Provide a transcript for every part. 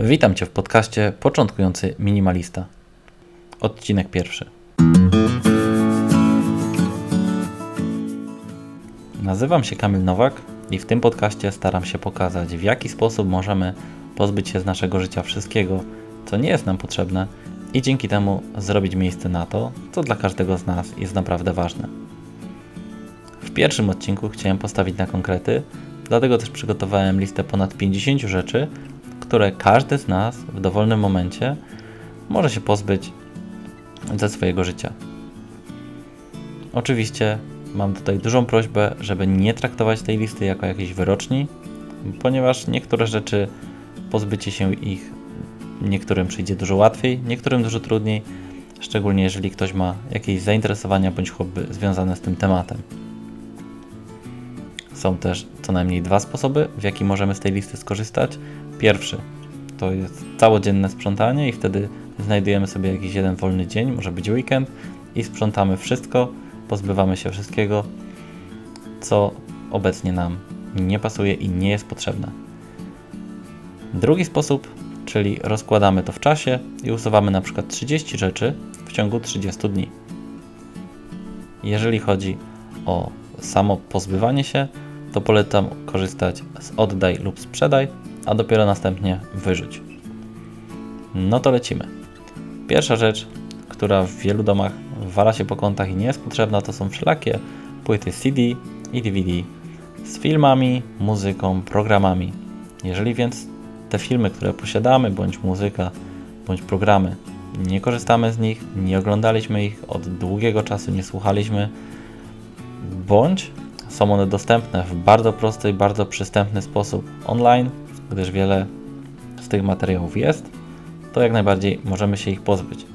Witam Cię w podcaście Początkujący Minimalista. Odcinek pierwszy. Nazywam się Kamil Nowak i w tym podcaście staram się pokazać, w jaki sposób możemy pozbyć się z naszego życia wszystkiego, co nie jest nam potrzebne i dzięki temu zrobić miejsce na to, co dla każdego z nas jest naprawdę ważne. W pierwszym odcinku chciałem postawić na konkrety, dlatego też przygotowałem listę ponad 50 rzeczy, które każdy z nas w dowolnym momencie może się pozbyć ze swojego życia. Oczywiście mam tutaj dużą prośbę, żeby nie traktować tej listy jako jakiejś wyroczni, ponieważ niektóre rzeczy pozbycie się ich niektórym przyjdzie dużo łatwiej, niektórym dużo trudniej, szczególnie jeżeli ktoś ma jakieś zainteresowania bądź hobby związane z tym tematem. Są też co najmniej dwa sposoby, w jaki możemy z tej listy skorzystać. Pierwszy to jest całodzienne sprzątanie i wtedy znajdujemy sobie jakiś jeden wolny dzień, może być weekend i sprzątamy wszystko, pozbywamy się wszystkiego, co obecnie nam nie pasuje i nie jest potrzebne. Drugi sposób, czyli rozkładamy to w czasie i usuwamy na przykład 30 rzeczy w ciągu 30 dni. Jeżeli chodzi o samo pozbywanie się, to polecam korzystać z oddaj lub sprzedaj, a dopiero następnie wyrzuć. No to lecimy. Pierwsza rzecz, która w wielu domach wala się po kątach i nie jest potrzebna, to są wszelakie płyty CD i DVD z filmami, muzyką, programami. Jeżeli więc te filmy, które posiadamy, bądź muzyka, bądź programy, nie korzystamy z nich, nie oglądaliśmy ich od długiego czasu, nie słuchaliśmy, bądź są one dostępne w bardzo prosty i bardzo przystępny sposób online, gdyż wiele z tych materiałów jest, to jak najbardziej możemy się ich pozbyć.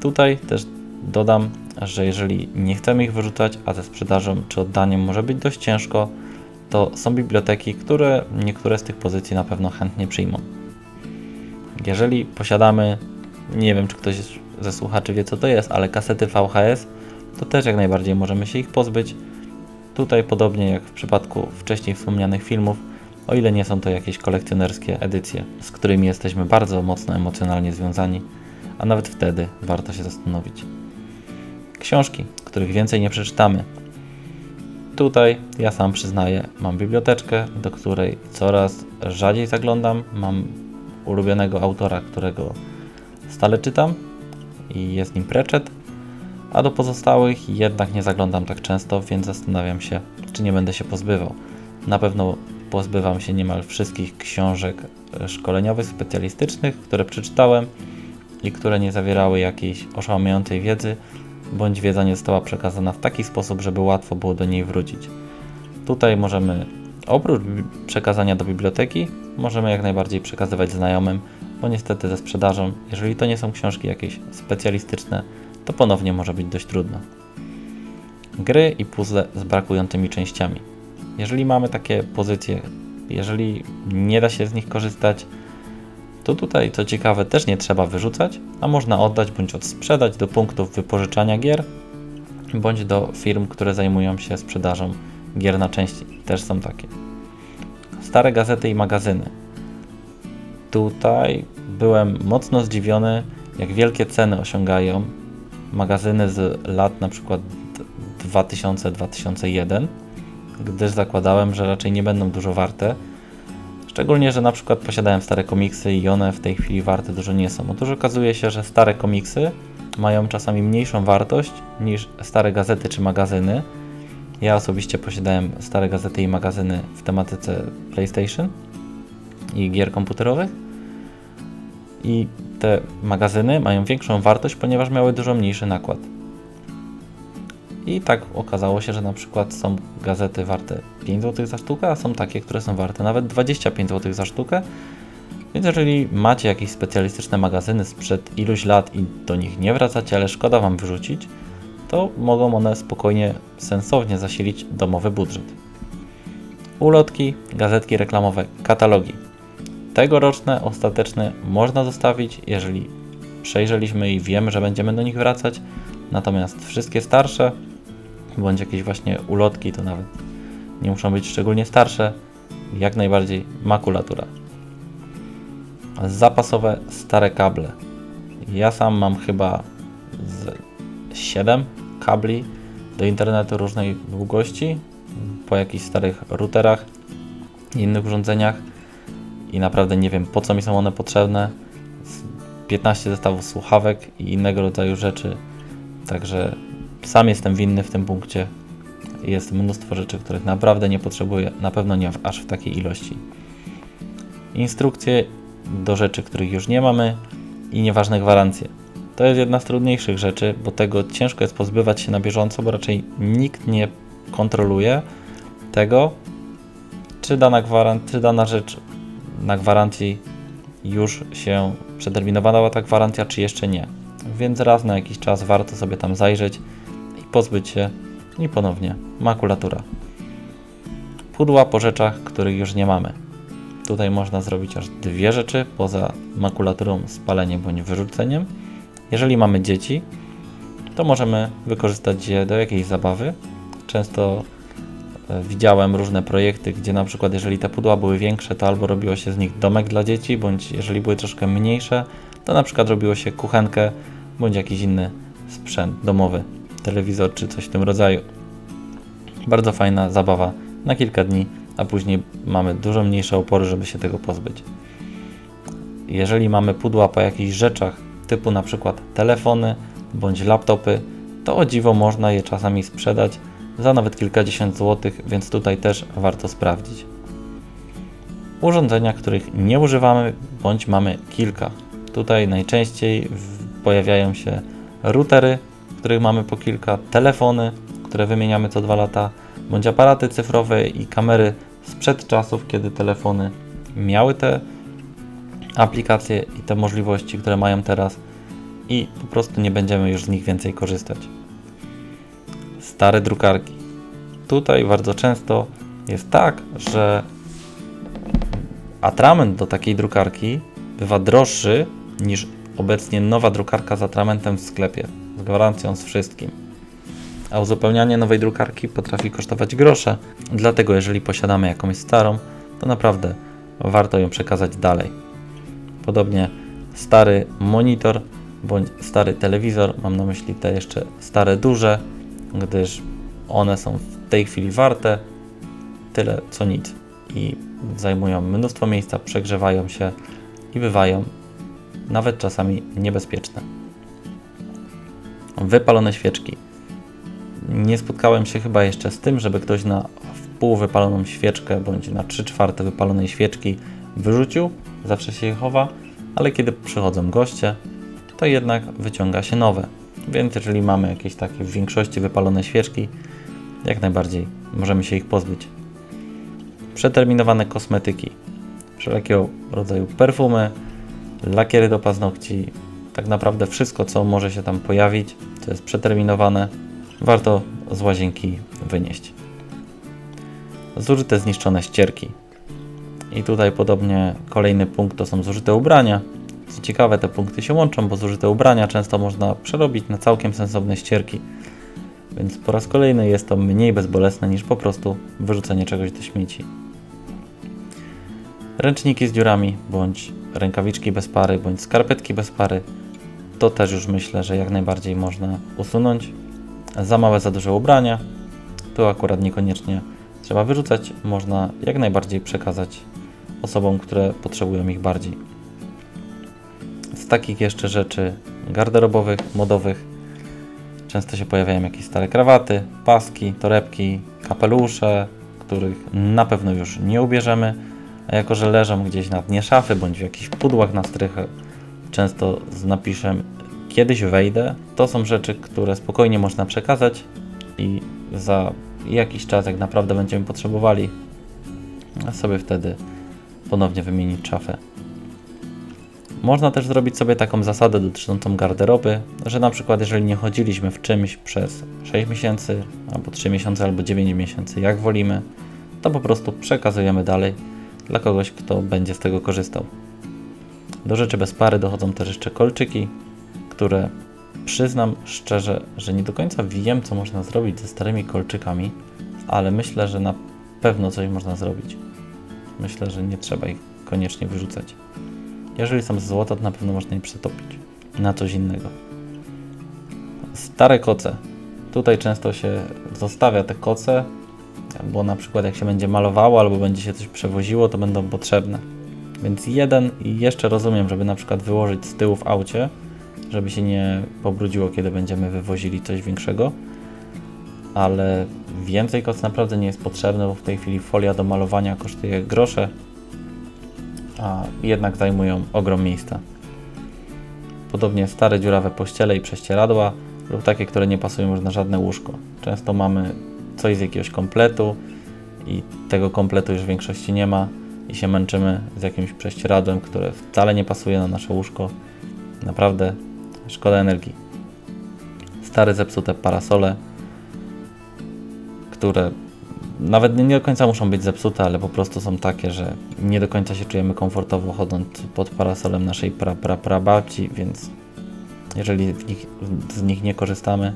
Tutaj też dodam, że jeżeli nie chcemy ich wyrzucać, a ze sprzedażą czy oddaniem może być dość ciężko, to są biblioteki, które niektóre z tych pozycji na pewno chętnie przyjmą. Jeżeli posiadamy, nie wiem czy ktoś ze słuchaczy wie co to jest, ale kasety VHS, to też jak najbardziej możemy się ich pozbyć Tutaj, podobnie jak w przypadku wcześniej wspomnianych filmów, o ile nie są to jakieś kolekcjonerskie edycje, z którymi jesteśmy bardzo mocno emocjonalnie związani, a nawet wtedy warto się zastanowić. Książki, których więcej nie przeczytamy. Tutaj ja sam przyznaję, mam biblioteczkę, do której coraz rzadziej zaglądam. Mam ulubionego autora, którego stale czytam i jest nim Prechet a do pozostałych jednak nie zaglądam tak często, więc zastanawiam się, czy nie będę się pozbywał. Na pewno pozbywam się niemal wszystkich książek szkoleniowych, specjalistycznych, które przeczytałem i które nie zawierały jakiejś oszałamiającej wiedzy, bądź wiedza nie została przekazana w taki sposób, żeby łatwo było do niej wrócić. Tutaj możemy, oprócz przekazania do biblioteki, możemy jak najbardziej przekazywać znajomym, bo niestety ze sprzedażą, jeżeli to nie są książki jakieś specjalistyczne, to ponownie może być dość trudno. Gry i puzzle z brakującymi częściami. Jeżeli mamy takie pozycje, jeżeli nie da się z nich korzystać, to tutaj, co ciekawe, też nie trzeba wyrzucać, a można oddać bądź odsprzedać do punktów wypożyczania gier, bądź do firm, które zajmują się sprzedażą gier na części. Też są takie. Stare gazety i magazyny. Tutaj byłem mocno zdziwiony, jak wielkie ceny osiągają magazyny z lat na przykład 2000-2001, gdyż zakładałem, że raczej nie będą dużo warte. Szczególnie, że na przykład posiadałem stare komiksy i one w tej chwili warte dużo nie są. Otóż okazuje się, że stare komiksy mają czasami mniejszą wartość niż stare gazety czy magazyny. Ja osobiście posiadałem stare gazety i magazyny w tematyce PlayStation i gier komputerowych. I te magazyny mają większą wartość, ponieważ miały dużo mniejszy nakład. I tak okazało się, że na przykład są gazety warte 5 zł za sztukę, a są takie, które są warte nawet 25 zł za sztukę. Więc jeżeli macie jakieś specjalistyczne magazyny sprzed iluś lat i do nich nie wracacie, ale szkoda Wam wyrzucić, to mogą one spokojnie, sensownie zasilić domowy budżet. Ulotki, gazetki reklamowe, katalogi tegoroczne, ostateczne można zostawić, jeżeli przejrzeliśmy i wiemy, że będziemy do nich wracać. Natomiast wszystkie starsze, bądź jakieś właśnie ulotki, to nawet nie muszą być szczególnie starsze, jak najbardziej makulatura. Zapasowe stare kable. Ja sam mam chyba z 7 kabli do internetu różnej długości po jakichś starych routerach i innych urządzeniach i naprawdę nie wiem po co mi są one potrzebne. 15 zestawów słuchawek i innego rodzaju rzeczy. Także sam jestem winny w tym punkcie. Jest mnóstwo rzeczy, których naprawdę nie potrzebuję, na pewno nie w, aż w takiej ilości. Instrukcje do rzeczy, których już nie mamy i nieważne gwarancje. To jest jedna z trudniejszych rzeczy, bo tego ciężko jest pozbywać się na bieżąco, bo raczej nikt nie kontroluje tego, czy dana, gwaran- czy dana rzecz na gwarancji już się przeterminowała ta gwarancja, czy jeszcze nie. Więc raz na jakiś czas warto sobie tam zajrzeć pozbyć się i ponownie makulatura. Pudła po rzeczach, których już nie mamy. Tutaj można zrobić aż dwie rzeczy poza makulaturą, spaleniem bądź wyrzuceniem. Jeżeli mamy dzieci, to możemy wykorzystać je do jakiejś zabawy. Często e, widziałem różne projekty, gdzie na przykład jeżeli te pudła były większe, to albo robiło się z nich domek dla dzieci, bądź jeżeli były troszkę mniejsze, to na przykład robiło się kuchenkę bądź jakiś inny sprzęt domowy, telewizor czy coś w tym rodzaju. Bardzo fajna zabawa na kilka dni, a później mamy dużo mniejsze opory, żeby się tego pozbyć. Jeżeli mamy pudła po jakichś rzeczach, typu na przykład telefony bądź laptopy, to o dziwo można je czasami sprzedać za nawet kilkadziesiąt złotych, więc tutaj też warto sprawdzić. Urządzenia, których nie używamy bądź mamy kilka. Tutaj najczęściej pojawiają się routery, których mamy po kilka, telefony, które wymieniamy co dwa lata, bądź aparaty cyfrowe i kamery sprzed czasów, kiedy telefony miały te aplikacje i te możliwości, które mają teraz i po prostu nie będziemy już z nich więcej korzystać. Stare drukarki. Tutaj bardzo często jest tak, że atrament do takiej drukarki bywa droższy niż obecnie nowa drukarka z atramentem w sklepie, z gwarancją z wszystkim. A uzupełnianie nowej drukarki potrafi kosztować grosze, dlatego jeżeli posiadamy jakąś starą, to naprawdę warto ją przekazać dalej. Podobnie stary monitor bądź stary telewizor, mam na myśli te jeszcze stare duże, gdyż one są w tej chwili warte tyle co nic i zajmują mnóstwo miejsca, przegrzewają się i bywają nawet czasami niebezpieczne. Wypalone świeczki. Nie spotkałem się chyba jeszcze z tym, żeby ktoś na pół wypaloną świeczkę bądź na 3 czwarte wypalonej świeczki wyrzucił, zawsze się je chowa, ale kiedy przychodzą goście, to jednak wyciąga się nowe. Więc jeżeli mamy jakieś takie w większości wypalone świeczki, jak najbardziej możemy się ich pozbyć. Przeterminowane kosmetyki, wszelkiego rodzaju perfumy, lakiery do paznokci, tak naprawdę wszystko, co może się tam pojawić, co jest przeterminowane, warto z łazienki wynieść. Zużyte zniszczone ścierki. I tutaj podobnie kolejny punkt to są zużyte ubrania. Co ciekawe, te punkty się łączą, bo zużyte ubrania często można przerobić na całkiem sensowne ścierki. Więc po raz kolejny jest to mniej bezbolesne niż po prostu wyrzucenie czegoś do śmieci. Ręczniki z dziurami, bądź rękawiczki bez pary, bądź skarpetki bez pary, to też już myślę, że jak najbardziej można usunąć. Za małe, za duże ubrania, to akurat niekoniecznie trzeba wyrzucać, można jak najbardziej przekazać osobom, które potrzebują ich bardziej. Z takich jeszcze rzeczy garderobowych, modowych, często się pojawiają jakieś stare krawaty, paski, torebki, kapelusze, których na pewno już nie ubierzemy a jako, że leżą gdzieś na dnie szafy bądź w jakichś pudłach na strychy, często z napiszem kiedyś wejdę, to są rzeczy, które spokojnie można przekazać i za jakiś czas, jak naprawdę będziemy potrzebowali, sobie wtedy ponownie wymienić szafę. Można też zrobić sobie taką zasadę dotyczącą garderoby, że na przykład jeżeli nie chodziliśmy w czymś przez 6 miesięcy, albo 3 miesiące, albo 9 miesięcy, jak wolimy, to po prostu przekazujemy dalej dla kogoś, kto będzie z tego korzystał. Do rzeczy bez pary dochodzą też jeszcze kolczyki, które przyznam szczerze, że nie do końca wiem, co można zrobić ze starymi kolczykami, ale myślę, że na pewno coś można zrobić. Myślę, że nie trzeba ich koniecznie wyrzucać. Jeżeli są z złota, to na pewno można je przetopić na coś innego. Stare koce. Tutaj często się zostawia te koce, bo na przykład jak się będzie malowało albo będzie się coś przewoziło, to będą potrzebne. Więc jeden i jeszcze rozumiem, żeby na przykład wyłożyć z tyłu w aucie, żeby się nie pobrudziło, kiedy będziemy wywozili coś większego. Ale więcej koc naprawdę nie jest potrzebne, bo w tej chwili folia do malowania kosztuje grosze, a jednak zajmują ogrom miejsca. Podobnie stare dziurawe pościele i prześcieradła lub takie, które nie pasują już na żadne łóżko. Często mamy coś z jakiegoś kompletu i tego kompletu już w większości nie ma i się męczymy z jakimś prześcieradłem, które wcale nie pasuje na nasze łóżko. Naprawdę szkoda energii. Stare zepsute parasole, które nawet nie do końca muszą być zepsute, ale po prostu są takie, że nie do końca się czujemy komfortowo chodząc pod parasolem naszej pra, pra, pra babci, więc jeżeli z nich, z nich nie korzystamy,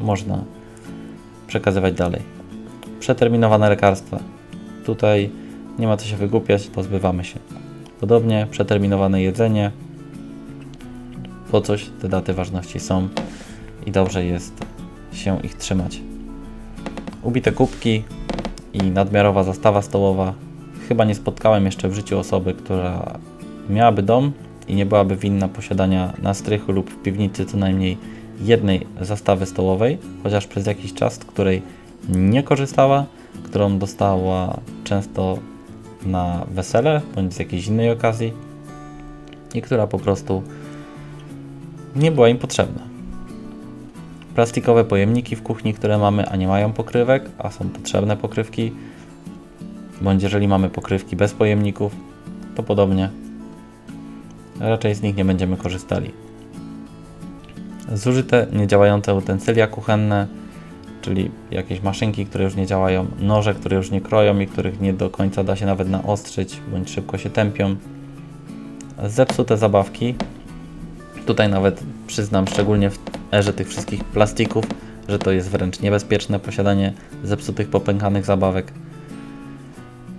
można przekazywać dalej. Przeterminowane lekarstwa. Tutaj nie ma co się wygłupiać, pozbywamy się. Podobnie przeterminowane jedzenie. Po coś te daty ważności są i dobrze jest się ich trzymać. Ubite kubki i nadmiarowa zastawa stołowa. Chyba nie spotkałem jeszcze w życiu osoby, która miałaby dom i nie byłaby winna posiadania na strychu lub w piwnicy co najmniej jednej zastawy stołowej, chociaż przez jakiś czas, z której nie korzystała, którą dostała często na wesele bądź z jakiejś innej okazji i która po prostu nie była im potrzebna. Plastikowe pojemniki w kuchni, które mamy, a nie mają pokrywek, a są potrzebne pokrywki, bądź jeżeli mamy pokrywki bez pojemników, to podobnie raczej z nich nie będziemy korzystali. Zużyte, niedziałające utensylia kuchenne, czyli jakieś maszynki, które już nie działają, noże, które już nie kroją i których nie do końca da się nawet naostrzyć, bądź szybko się tępią. Zepsute zabawki. Tutaj nawet przyznam, szczególnie w erze tych wszystkich plastików, że to jest wręcz niebezpieczne posiadanie zepsutych, popękanych zabawek.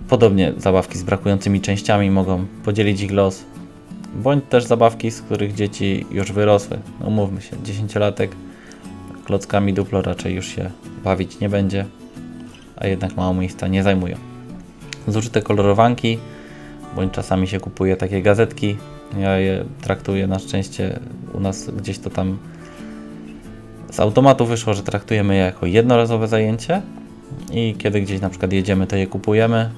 Podobnie zabawki z brakującymi częściami mogą podzielić ich los, bądź też zabawki, z których dzieci już wyrosły. No mówmy się, dziesięciolatek klockami duplo raczej już się bawić nie będzie, a jednak mało miejsca nie zajmują. Zużyte kolorowanki, bądź czasami się kupuje takie gazetki. Ja je traktuję na szczęście u nas gdzieś to tam z automatu wyszło, że traktujemy je jako jednorazowe zajęcie i kiedy gdzieś na przykład jedziemy, to je kupujemy.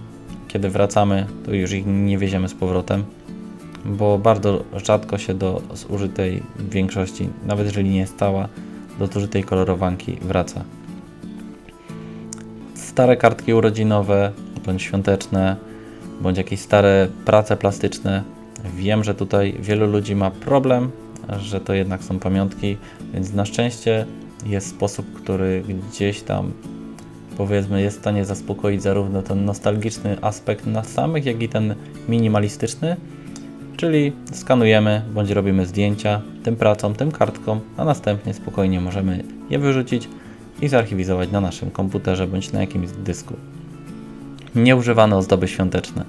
Kiedy wracamy, to już ich nie wieziemy z powrotem bo bardzo rzadko się do zużytej większości, nawet jeżeli nie jest stała, do zużytej kolorowanki wraca. Stare kartki urodzinowe, bądź świąteczne, bądź jakieś stare prace plastyczne. Wiem, że tutaj wielu ludzi ma problem, że to jednak są pamiątki, więc na szczęście jest sposób, który gdzieś tam powiedzmy jest w stanie zaspokoić zarówno ten nostalgiczny aspekt na samych, jak i ten minimalistyczny, Czyli skanujemy bądź robimy zdjęcia tym pracom, tym kartkom, a następnie spokojnie możemy je wyrzucić i zarchiwizować na naszym komputerze bądź na jakimś dysku. Nieużywane ozdoby świąteczne.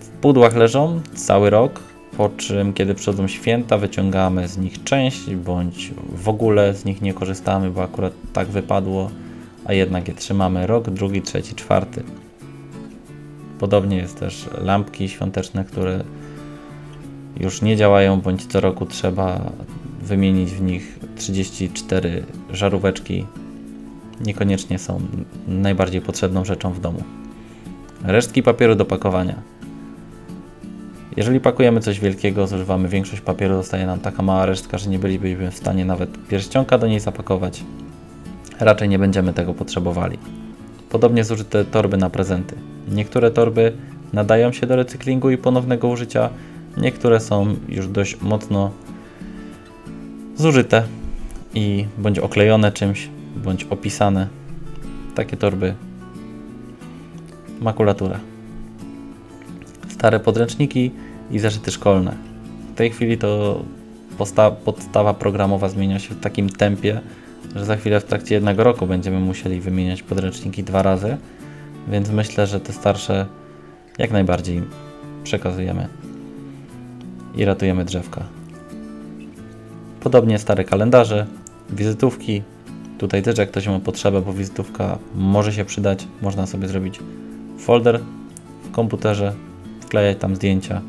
W pudłach leżą cały rok, po czym kiedy przychodzą święta wyciągamy z nich część bądź w ogóle z nich nie korzystamy, bo akurat tak wypadło, a jednak je trzymamy rok, drugi, trzeci, czwarty. Podobnie jest też lampki świąteczne, które już nie działają, bądź co roku trzeba wymienić w nich 34 żaróweczki. Niekoniecznie są najbardziej potrzebną rzeczą w domu. Resztki papieru do pakowania. Jeżeli pakujemy coś wielkiego, zużywamy większość papieru, zostaje nam taka mała resztka, że nie bylibyśmy w stanie nawet pierścionka do niej zapakować. Raczej nie będziemy tego potrzebowali. Podobnie zużyte torby na prezenty. Niektóre torby nadają się do recyklingu i ponownego użycia, Niektóre są już dość mocno zużyte i bądź oklejone czymś, bądź opisane. Takie torby. Makulatura. Stare podręczniki i zeszyty szkolne. W tej chwili to podstawa programowa zmienia się w takim tempie, że za chwilę w trakcie jednego roku będziemy musieli wymieniać podręczniki dwa razy, więc myślę, że te starsze jak najbardziej przekazujemy. I ratujemy drzewka. Podobnie stare kalendarze, wizytówki. Tutaj też jak ktoś ma potrzebę, bo wizytówka może się przydać, można sobie zrobić folder w komputerze, wklejać tam zdjęcia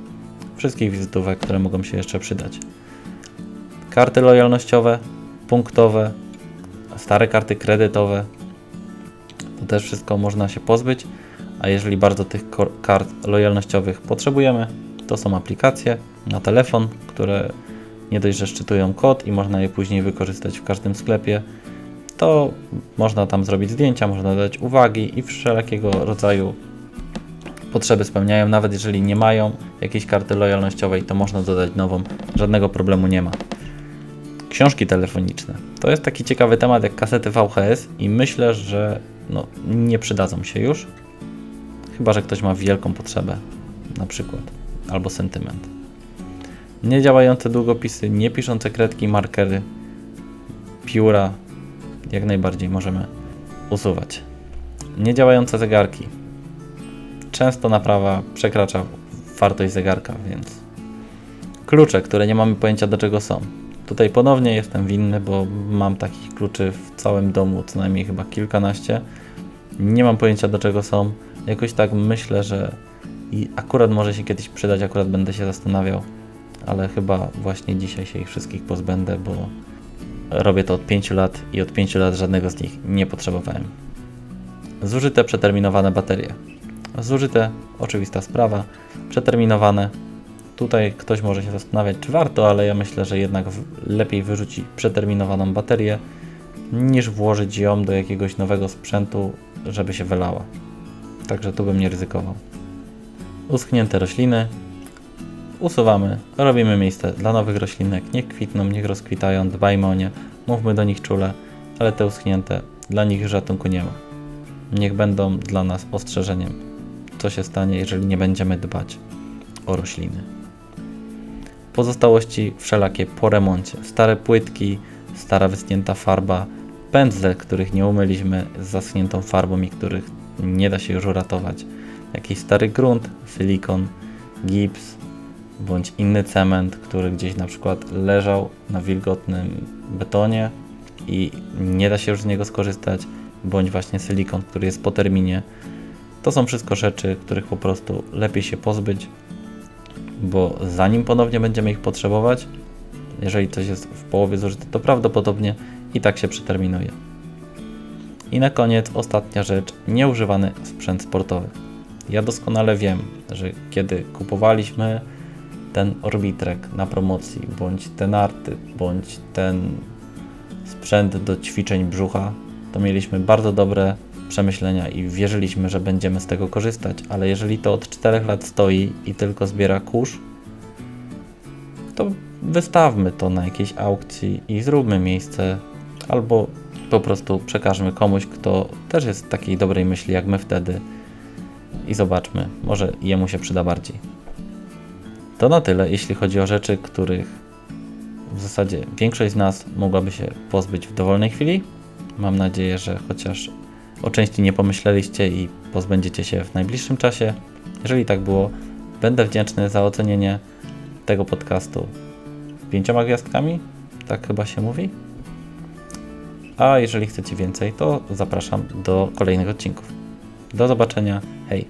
wszystkich wizytówek, które mogą się jeszcze przydać. Karty lojalnościowe, punktowe, stare karty kredytowe. To też wszystko można się pozbyć, a jeżeli bardzo tych kart lojalnościowych potrzebujemy, to są aplikacje na telefon, które nie dość, że szczytują kod i można je później wykorzystać w każdym sklepie, to można tam zrobić zdjęcia, można dodać uwagi i wszelkiego rodzaju potrzeby spełniają, nawet jeżeli nie mają jakiejś karty lojalnościowej, to można dodać nową, żadnego problemu nie ma. Książki telefoniczne. To jest taki ciekawy temat jak kasety VHS i myślę, że no, nie przydadzą się już, chyba że ktoś ma wielką potrzebę, na przykład, albo sentyment. Niedziałające długopisy, niepiszące kredki, markery, pióra, jak najbardziej możemy usuwać. Niedziałające zegarki. Często naprawa przekracza wartość zegarka, więc klucze, które nie mamy pojęcia do czego są. Tutaj ponownie jestem winny, bo mam takich kluczy w całym domu, co najmniej chyba kilkanaście. Nie mam pojęcia do czego są. Jakoś tak myślę, że i akurat może się kiedyś przydać, akurat będę się zastanawiał, ale chyba właśnie dzisiaj się ich wszystkich pozbędę, bo robię to od 5 lat i od 5 lat żadnego z nich nie potrzebowałem. Zużyte przeterminowane baterie. Zużyte, oczywista sprawa, przeterminowane. Tutaj ktoś może się zastanawiać, czy warto, ale ja myślę, że jednak lepiej wyrzucić przeterminowaną baterię, niż włożyć ją do jakiegoś nowego sprzętu, żeby się wylała. Także tu bym nie ryzykował. Uschnięte rośliny. Usuwamy, robimy miejsce dla nowych roślinek. Niech kwitną, niech rozkwitają, dbajmy o nie, mówmy do nich czule, ale te uschnięte, dla nich ratunku nie ma. Niech będą dla nas ostrzeżeniem, co się stanie, jeżeli nie będziemy dbać o rośliny. Pozostałości wszelakie po remoncie. Stare płytki, stara wyschnięta farba, pędzle, których nie umyliśmy z zaschniętą farbą i których nie da się już uratować. Jakiś stary grunt, silikon, gips bądź inny cement, który gdzieś na przykład leżał na wilgotnym betonie i nie da się już z niego skorzystać, bądź właśnie silikon, który jest po terminie. To są wszystko rzeczy, których po prostu lepiej się pozbyć, bo zanim ponownie będziemy ich potrzebować, jeżeli coś jest w połowie zużyte, to prawdopodobnie i tak się przeterminuje. I na koniec ostatnia rzecz, nieużywany sprzęt sportowy. Ja doskonale wiem, że kiedy kupowaliśmy ten orbitrek na promocji, bądź te narty, bądź ten sprzęt do ćwiczeń brzucha, to mieliśmy bardzo dobre przemyślenia i wierzyliśmy, że będziemy z tego korzystać, ale jeżeli to od 4 lat stoi i tylko zbiera kurz, to wystawmy to na jakiejś aukcji i zróbmy miejsce albo po prostu przekażmy komuś, kto też jest takiej dobrej myśli jak my wtedy i zobaczmy, może jemu się przyda bardziej. To na tyle, jeśli chodzi o rzeczy, których w zasadzie większość z nas mogłaby się pozbyć w dowolnej chwili. Mam nadzieję, że chociaż o części nie pomyśleliście i pozbędziecie się w najbliższym czasie. Jeżeli tak było, będę wdzięczny za ocenienie tego podcastu pięcioma gwiazdkami. Tak chyba się mówi. A jeżeli chcecie więcej, to zapraszam do kolejnych odcinków. Do zobaczenia. Hej!